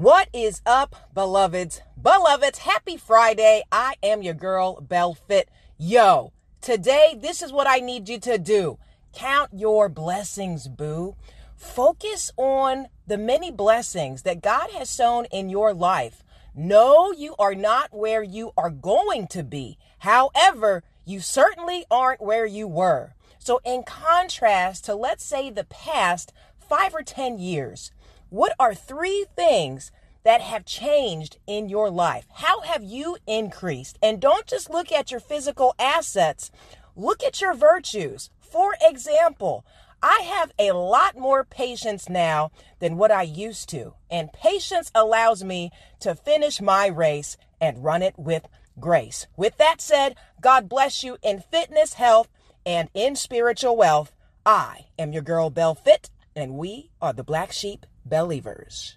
What is up, beloveds? Beloveds, happy Friday. I am your girl, Bell Fit. Yo, today, this is what I need you to do. Count your blessings, boo. Focus on the many blessings that God has sown in your life. No, you are not where you are going to be. However, you certainly aren't where you were. So, in contrast to, let's say, the past five or 10 years, what are three things that have changed in your life? How have you increased? And don't just look at your physical assets, look at your virtues. For example, I have a lot more patience now than what I used to. And patience allows me to finish my race and run it with grace. With that said, God bless you in fitness, health, and in spiritual wealth. I am your girl, Bell Fit, and we are the Black Sheep Believers.